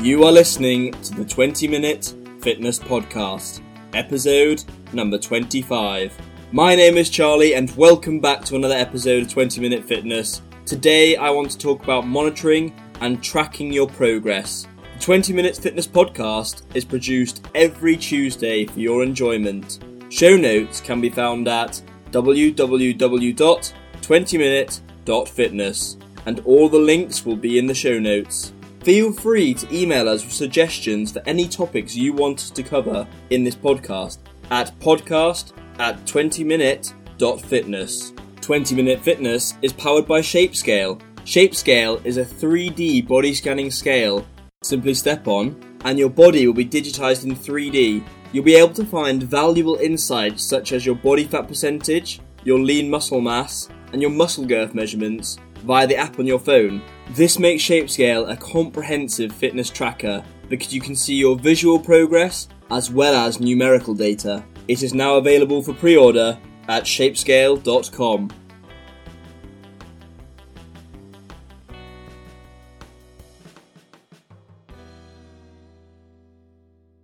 You are listening to the 20 Minute Fitness Podcast, episode number 25. My name is Charlie, and welcome back to another episode of 20 Minute Fitness. Today, I want to talk about monitoring and tracking your progress. The 20 Minute Fitness Podcast is produced every Tuesday for your enjoyment. Show notes can be found at www.20minute.fitness, and all the links will be in the show notes. Feel free to email us with suggestions for any topics you want us to cover in this podcast at podcast at 20minute.fitness. 20 Minute Fitness is powered by Shapescale. Shapescale is a 3D body scanning scale. Simply step on, and your body will be digitized in 3D. You'll be able to find valuable insights such as your body fat percentage, your lean muscle mass, and your muscle girth measurements via the app on your phone. This makes Shapescale a comprehensive fitness tracker because you can see your visual progress as well as numerical data. It is now available for pre order at shapescale.com.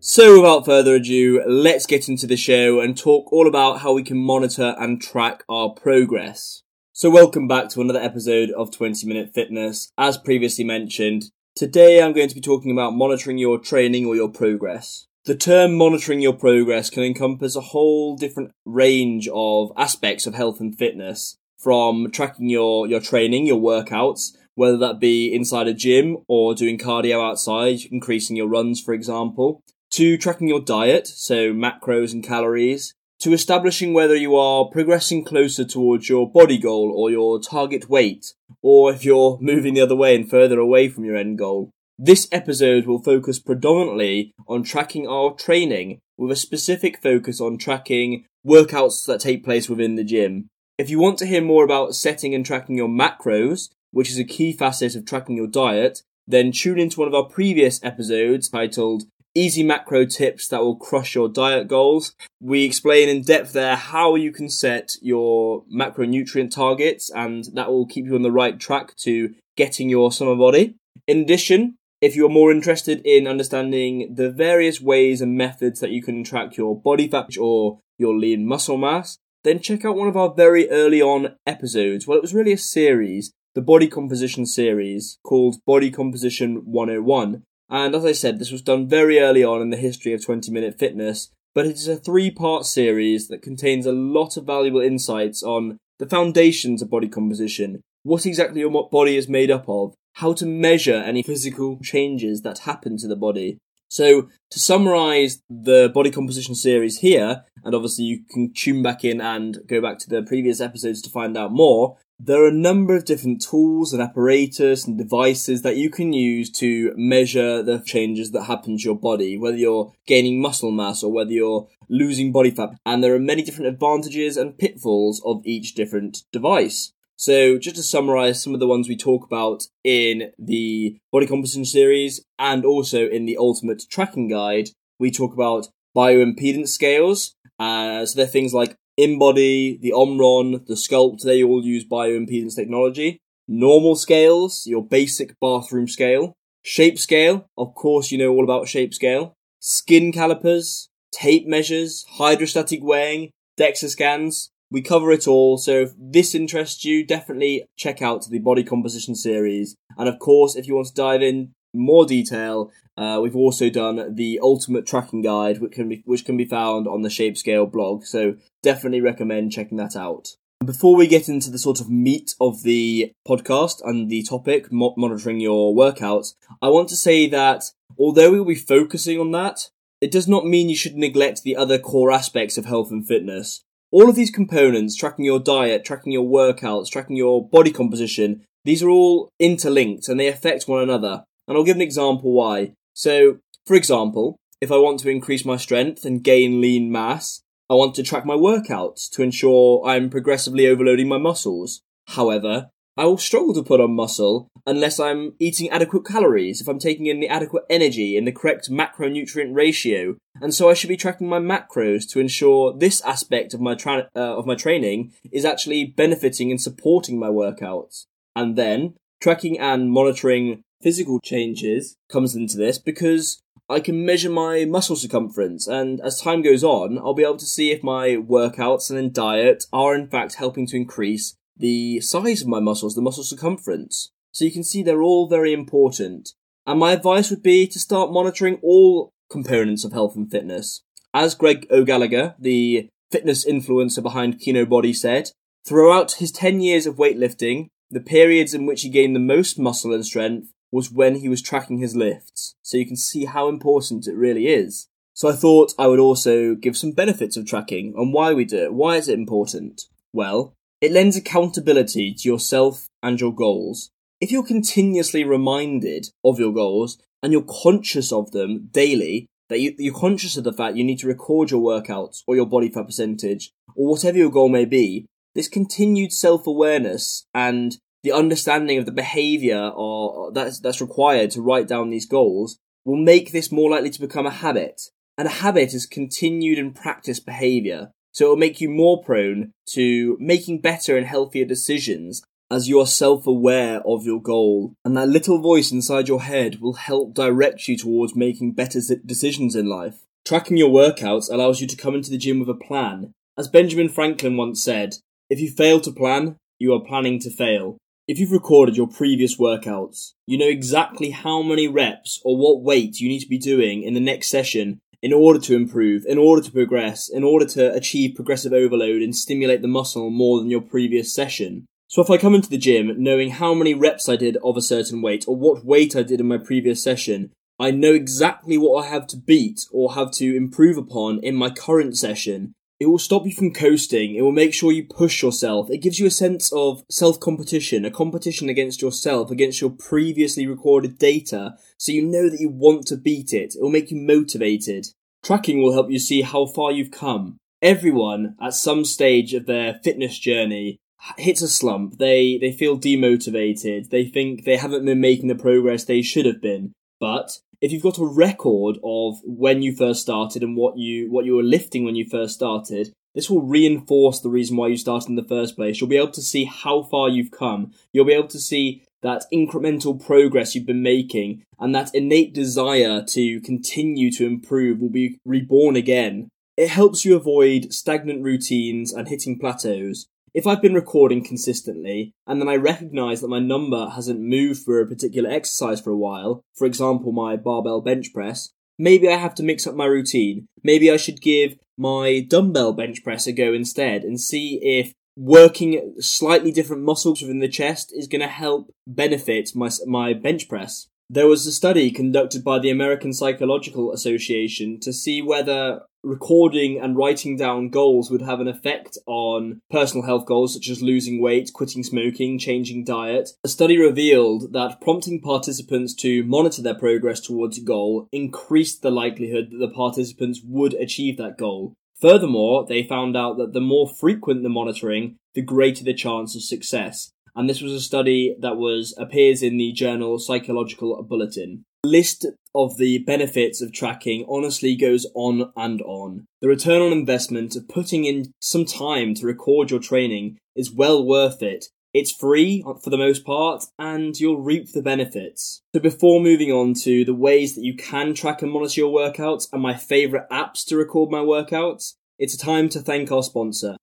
So, without further ado, let's get into the show and talk all about how we can monitor and track our progress. So, welcome back to another episode of 20 Minute Fitness. As previously mentioned, today I'm going to be talking about monitoring your training or your progress. The term monitoring your progress can encompass a whole different range of aspects of health and fitness, from tracking your, your training, your workouts, whether that be inside a gym or doing cardio outside, increasing your runs, for example, to tracking your diet, so macros and calories, to establishing whether you are progressing closer towards your body goal or your target weight, or if you're moving the other way and further away from your end goal. This episode will focus predominantly on tracking our training, with a specific focus on tracking workouts that take place within the gym. If you want to hear more about setting and tracking your macros, which is a key facet of tracking your diet, then tune into one of our previous episodes titled easy macro tips that will crush your diet goals. We explain in depth there how you can set your macronutrient targets and that will keep you on the right track to getting your summer body. In addition, if you're more interested in understanding the various ways and methods that you can track your body fat or your lean muscle mass, then check out one of our very early on episodes. Well, it was really a series, the body composition series called Body Composition 101, and as I said, this was done very early on in the history of 20 Minute Fitness, but it is a three part series that contains a lot of valuable insights on the foundations of body composition, what exactly your body is made up of, how to measure any physical changes that happen to the body. So, to summarize the body composition series here, and obviously you can tune back in and go back to the previous episodes to find out more, there are a number of different tools and apparatus and devices that you can use to measure the changes that happen to your body, whether you're gaining muscle mass or whether you're losing body fat. And there are many different advantages and pitfalls of each different device. So, just to summarize some of the ones we talk about in the body composition series and also in the ultimate tracking guide, we talk about bioimpedance scales. Uh, so, they're things like InBody, the Omron, the Skulpt, they all use bioimpedance technology. Normal scales, your basic bathroom scale. Shape scale, of course you know all about shape scale. Skin calipers, tape measures, hydrostatic weighing, DEXA scans. We cover it all, so if this interests you, definitely check out the body composition series. And of course, if you want to dive in more detail, uh, we've also done the ultimate tracking guide, which can be which can be found on the Shape Scale blog. So definitely recommend checking that out. Before we get into the sort of meat of the podcast and the topic, mo- monitoring your workouts, I want to say that although we will be focusing on that, it does not mean you should neglect the other core aspects of health and fitness. All of these components, tracking your diet, tracking your workouts, tracking your body composition, these are all interlinked and they affect one another. And I'll give an example why. So, for example, if I want to increase my strength and gain lean mass, I want to track my workouts to ensure I'm progressively overloading my muscles. However, I will struggle to put on muscle unless I'm eating adequate calories, if I'm taking in the adequate energy in the correct macronutrient ratio, and so I should be tracking my macros to ensure this aspect of my tra- uh, of my training is actually benefiting and supporting my workouts. And then tracking and monitoring physical changes comes into this because I can measure my muscle circumference, and as time goes on, I'll be able to see if my workouts and then diet are in fact helping to increase the size of my muscles, the muscle circumference. So you can see they're all very important. And my advice would be to start monitoring all components of health and fitness. As Greg O'Gallagher, the fitness influencer behind Kinobody said, throughout his 10 years of weightlifting, the periods in which he gained the most muscle and strength was when he was tracking his lifts. So you can see how important it really is. So I thought I would also give some benefits of tracking and why we do it. Why is it important? Well, it lends accountability to yourself and your goals. If you're continuously reminded of your goals and you're conscious of them daily, that you, you're conscious of the fact you need to record your workouts or your body fat percentage or whatever your goal may be, this continued self awareness and the understanding of the behavior or that's that's required to write down these goals will make this more likely to become a habit. And a habit is continued and practiced behavior. So it will make you more prone to making better and healthier decisions as you are self aware of your goal. And that little voice inside your head will help direct you towards making better decisions in life. Tracking your workouts allows you to come into the gym with a plan. As Benjamin Franklin once said, if you fail to plan, you are planning to fail. If you've recorded your previous workouts, you know exactly how many reps or what weight you need to be doing in the next session in order to improve, in order to progress, in order to achieve progressive overload and stimulate the muscle more than your previous session. So if I come into the gym knowing how many reps I did of a certain weight or what weight I did in my previous session, I know exactly what I have to beat or have to improve upon in my current session it will stop you from coasting. It will make sure you push yourself. It gives you a sense of self competition, a competition against yourself, against your previously recorded data, so you know that you want to beat it. It will make you motivated. Tracking will help you see how far you've come. Everyone at some stage of their fitness journey hits a slump. They they feel demotivated. They think they haven't been making the progress they should have been. But if you've got a record of when you first started and what you what you were lifting when you first started, this will reinforce the reason why you started in the first place. You'll be able to see how far you've come. You'll be able to see that incremental progress you've been making and that innate desire to continue to improve will be reborn again. It helps you avoid stagnant routines and hitting plateaus if I've been recording consistently and then I recognize that my number hasn't moved for a particular exercise for a while, for example, my barbell bench press, maybe I have to mix up my routine. Maybe I should give my dumbbell bench press a go instead and see if working slightly different muscles within the chest is going to help benefit my, my bench press. There was a study conducted by the American Psychological Association to see whether recording and writing down goals would have an effect on personal health goals such as losing weight, quitting smoking, changing diet. A study revealed that prompting participants to monitor their progress towards a goal increased the likelihood that the participants would achieve that goal. Furthermore, they found out that the more frequent the monitoring, the greater the chance of success and this was a study that was appears in the journal Psychological Bulletin. The list of the benefits of tracking honestly goes on and on. The return on investment of putting in some time to record your training is well worth it. It's free for the most part, and you'll reap the benefits. So, before moving on to the ways that you can track and monitor your workouts and my favourite apps to record my workouts, it's a time to thank our sponsor.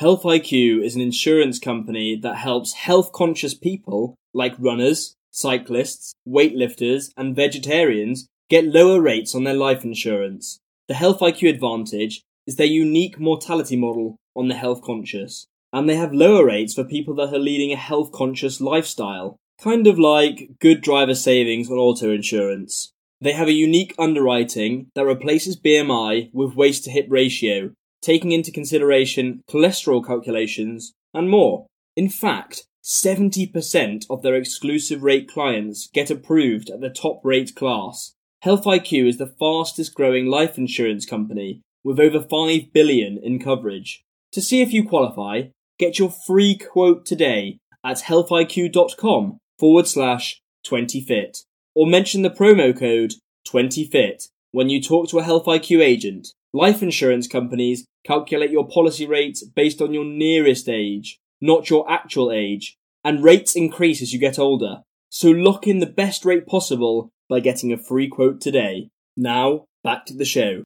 Health IQ is an insurance company that helps health conscious people like runners, cyclists, weightlifters, and vegetarians get lower rates on their life insurance. The Health IQ Advantage is their unique mortality model on the health conscious, and they have lower rates for people that are leading a health conscious lifestyle, kind of like good driver savings on auto insurance. They have a unique underwriting that replaces BMI with waist to hip ratio taking into consideration cholesterol calculations and more. In fact, 70% of their exclusive rate clients get approved at the top rate class. Health IQ is the fastest growing life insurance company with over 5 billion in coverage. To see if you qualify, get your free quote today at healthiq.com forward slash 20fit or mention the promo code 20fit when you talk to a Health IQ agent. Life insurance companies calculate your policy rates based on your nearest age, not your actual age. and rates increase as you get older. So lock in the best rate possible by getting a free quote today. Now, back to the show.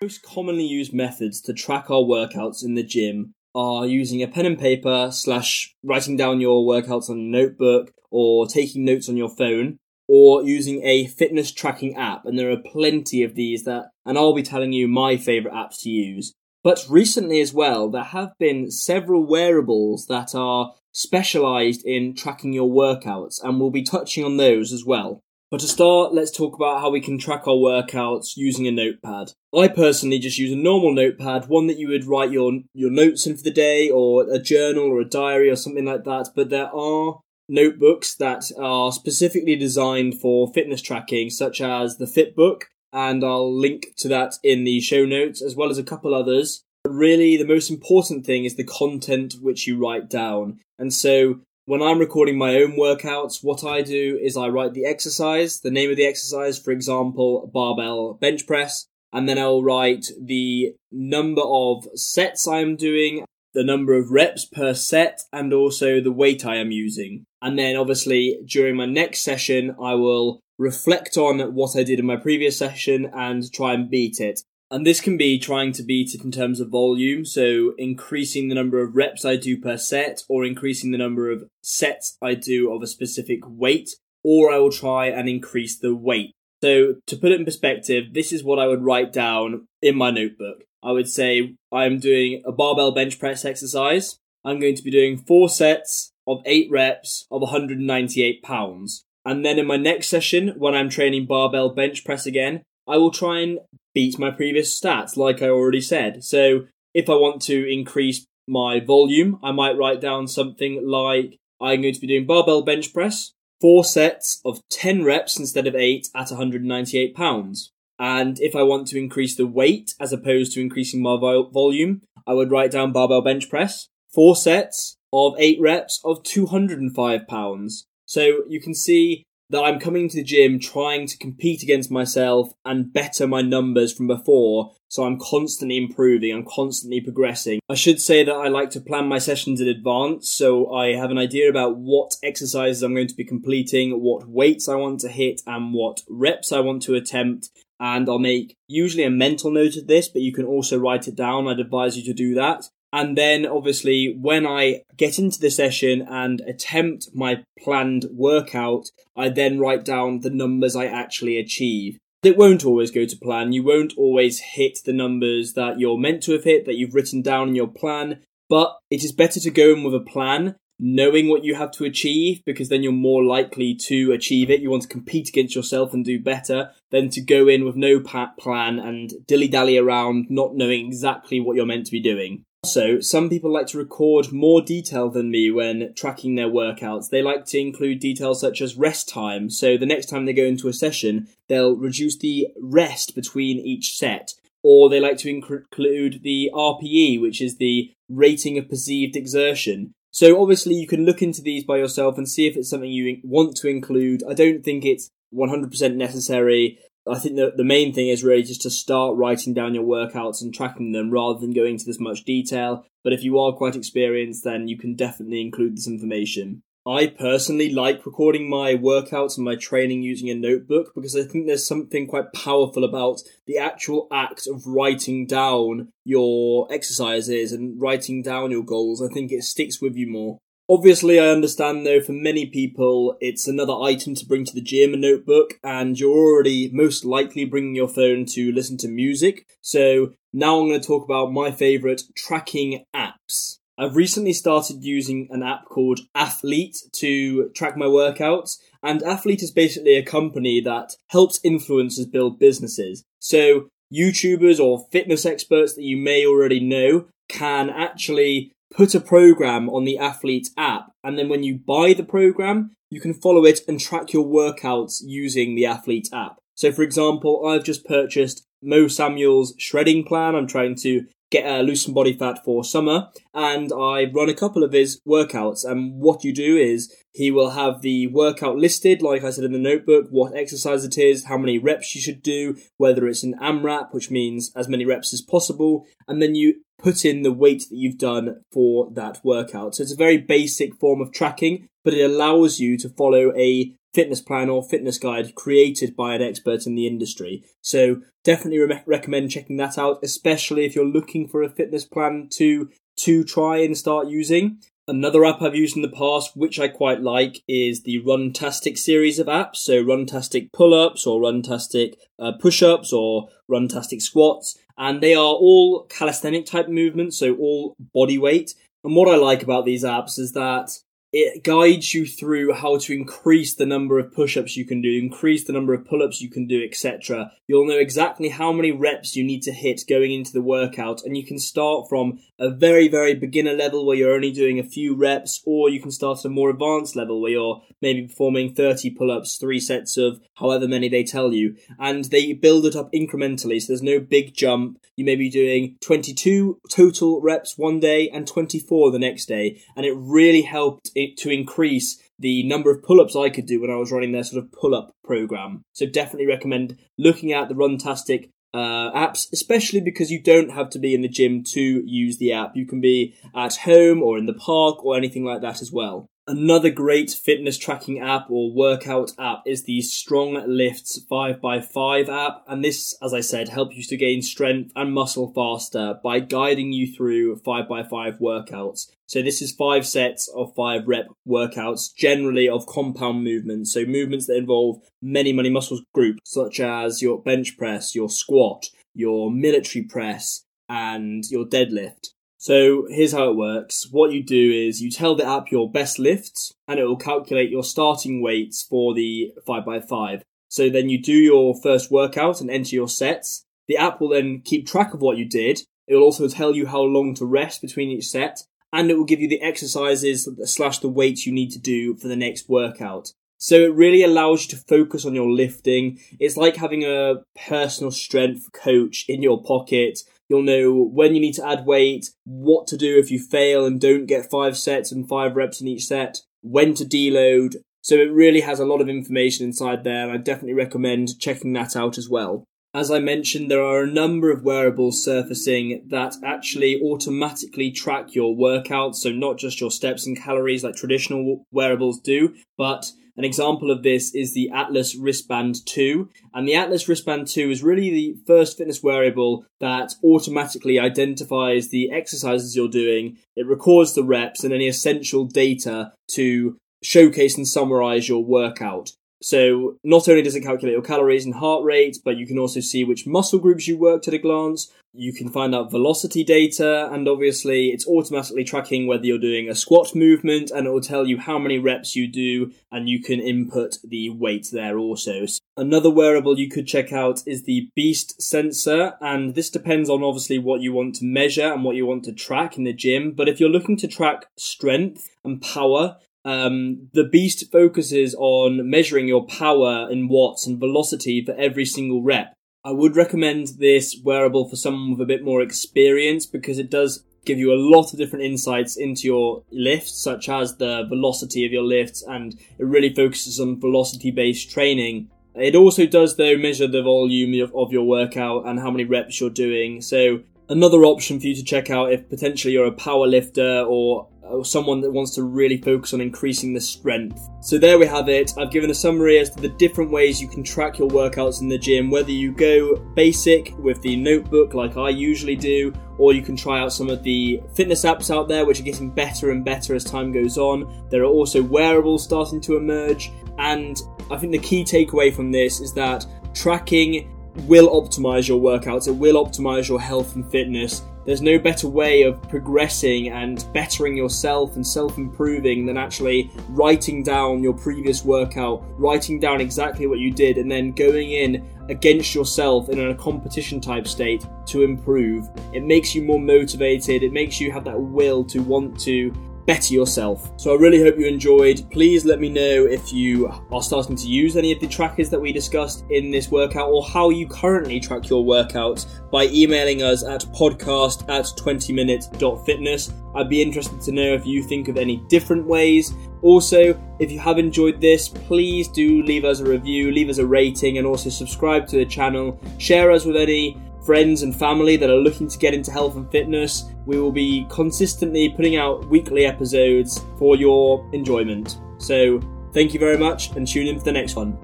Most commonly used methods to track our workouts in the gym are using a pen and paper slash writing down your workouts on a notebook or taking notes on your phone or using a fitness tracking app. And there are plenty of these that, and I'll be telling you my favorite apps to use. But recently as well, there have been several wearables that are specialized in tracking your workouts, and we'll be touching on those as well. But to start, let's talk about how we can track our workouts using a notepad. I personally just use a normal notepad, one that you would write your your notes in for the day, or a journal or a diary or something like that. But there are notebooks that are specifically designed for fitness tracking, such as the Fitbook, and I'll link to that in the show notes, as well as a couple others. But really, the most important thing is the content which you write down. And so, when I'm recording my own workouts, what I do is I write the exercise, the name of the exercise, for example, barbell bench press, and then I'll write the number of sets I'm doing the number of reps per set and also the weight I am using. And then obviously during my next session, I will reflect on what I did in my previous session and try and beat it. And this can be trying to beat it in terms of volume, so increasing the number of reps I do per set, or increasing the number of sets I do of a specific weight, or I will try and increase the weight. So, to put it in perspective, this is what I would write down in my notebook. I would say I'm doing a barbell bench press exercise. I'm going to be doing four sets of eight reps of 198 pounds. And then in my next session, when I'm training barbell bench press again, I will try and beat my previous stats, like I already said. So if I want to increase my volume, I might write down something like I'm going to be doing barbell bench press, four sets of 10 reps instead of eight at 198 pounds. And if I want to increase the weight as opposed to increasing my vo- volume, I would write down barbell bench press, four sets of eight reps of 205 pounds. So you can see that I'm coming to the gym trying to compete against myself and better my numbers from before. So I'm constantly improving, I'm constantly progressing. I should say that I like to plan my sessions in advance so I have an idea about what exercises I'm going to be completing, what weights I want to hit, and what reps I want to attempt and I'll make usually a mental note of this, but you can also write it down. I'd advise you to do that. And then obviously when I get into the session and attempt my planned workout, I then write down the numbers I actually achieve. It won't always go to plan. You won't always hit the numbers that you're meant to have hit, that you've written down in your plan. But it is better to go in with a plan knowing what you have to achieve because then you're more likely to achieve it. You want to compete against yourself and do better than to go in with no plan and dilly dally around not knowing exactly what you're meant to be doing. Also, some people like to record more detail than me when tracking their workouts. They like to include details such as rest time. So the next time they go into a session, they'll reduce the rest between each set. Or they like to include the RPE, which is the rating of perceived exertion. So obviously you can look into these by yourself and see if it's something you want to include. I don't think it's 100% necessary. I think that the main thing is really just to start writing down your workouts and tracking them rather than going into this much detail. But if you are quite experienced, then you can definitely include this information. I personally like recording my workouts and my training using a notebook because I think there's something quite powerful about the actual act of writing down your exercises and writing down your goals. I think it sticks with you more. Obviously, I understand though, for many people, it's another item to bring to the gym, a notebook, and you're already most likely bringing your phone to listen to music. So now I'm going to talk about my favorite tracking apps. I've recently started using an app called Athlete to track my workouts. And Athlete is basically a company that helps influencers build businesses. So YouTubers or fitness experts that you may already know can actually put a program on the Athlete app. And then when you buy the program, you can follow it and track your workouts using the Athlete app. So for example, I've just purchased Mo Samuel's shredding plan. I'm trying to get uh, lose some body fat for summer, and I run a couple of his workouts. And what you do is he will have the workout listed, like I said in the notebook, what exercise it is, how many reps you should do, whether it's an AMRAP, which means as many reps as possible, and then you put in the weight that you've done for that workout. So it's a very basic form of tracking, but it allows you to follow a fitness plan or fitness guide created by an expert in the industry. So definitely re- recommend checking that out, especially if you're looking for a fitness plan to to try and start using. Another app I've used in the past, which I quite like, is the Runtastic series of apps. So Runtastic pull-ups or Runtastic uh, push-ups or Runtastic squats, and they are all calisthenic type movements, so all body weight. And what I like about these apps is that it guides you through how to increase the number of push-ups you can do, increase the number of pull-ups you can do, etc. You'll know exactly how many reps you need to hit going into the workout, and you can start from a very, very beginner level where you're only doing a few reps, or you can start at a more advanced level where you're maybe performing 30 pull-ups, three sets of however many they tell you, and they build it up incrementally, so there's no big jump. You may be doing 22 total reps one day and 24 the next day, and it really helped to increase the number of pull-ups I could do when I was running their sort of pull-up program. So definitely recommend looking at the Runtastic uh, apps, especially because you don't have to be in the gym to use the app. You can be at home or in the park or anything like that as well. Another great fitness tracking app or workout app is the StrongLifts 5x5 app. And this, as I said, helps you to gain strength and muscle faster by guiding you through 5x5 workouts. So this is five sets of five rep workouts, generally of compound movements. So movements that involve many, many muscle groups, such as your bench press, your squat, your military press, and your deadlift. So here's how it works. What you do is you tell the app your best lifts and it will calculate your starting weights for the 5x5. So then you do your first workout and enter your sets. The app will then keep track of what you did. It will also tell you how long to rest between each set and it will give you the exercises slash the weights you need to do for the next workout. So it really allows you to focus on your lifting. It's like having a personal strength coach in your pocket You'll know when you need to add weight, what to do if you fail and don't get five sets and five reps in each set, when to deload. So it really has a lot of information inside there. I definitely recommend checking that out as well. As I mentioned, there are a number of wearables surfacing that actually automatically track your workouts. So not just your steps and calories like traditional wearables do, but an example of this is the Atlas Wristband 2. And the Atlas Wristband 2 is really the first fitness wearable that automatically identifies the exercises you're doing. It records the reps and any essential data to showcase and summarize your workout. So not only does it calculate your calories and heart rate, but you can also see which muscle groups you worked at a glance. You can find out velocity data, and obviously it's automatically tracking whether you're doing a squat movement, and it will tell you how many reps you do, and you can input the weight there also. Another wearable you could check out is the Beast sensor, and this depends on obviously what you want to measure and what you want to track in the gym. But if you're looking to track strength and power, um, the Beast focuses on measuring your power in watts and velocity for every single rep. I would recommend this wearable for someone with a bit more experience because it does give you a lot of different insights into your lifts, such as the velocity of your lifts, and it really focuses on velocity based training. It also does, though, measure the volume of, of your workout and how many reps you're doing. So, another option for you to check out if potentially you're a power lifter or or someone that wants to really focus on increasing the strength. So there we have it. I've given a summary as to the different ways you can track your workouts in the gym, whether you go basic with the notebook like I usually do, or you can try out some of the fitness apps out there which are getting better and better as time goes on. There are also wearables starting to emerge, and I think the key takeaway from this is that tracking will optimize your workouts, it will optimize your health and fitness there's no better way of progressing and bettering yourself and self improving than actually writing down your previous workout, writing down exactly what you did, and then going in against yourself in a competition type state to improve. It makes you more motivated, it makes you have that will to want to better yourself. So I really hope you enjoyed. Please let me know if you are starting to use any of the trackers that we discussed in this workout or how you currently track your workouts by emailing us at podcast at 20minute.fitness. I'd be interested to know if you think of any different ways. Also, if you have enjoyed this, please do leave us a review, leave us a rating, and also subscribe to the channel. Share us with any friends and family that are looking to get into health and fitness. We will be consistently putting out weekly episodes for your enjoyment. So, thank you very much and tune in for the next one.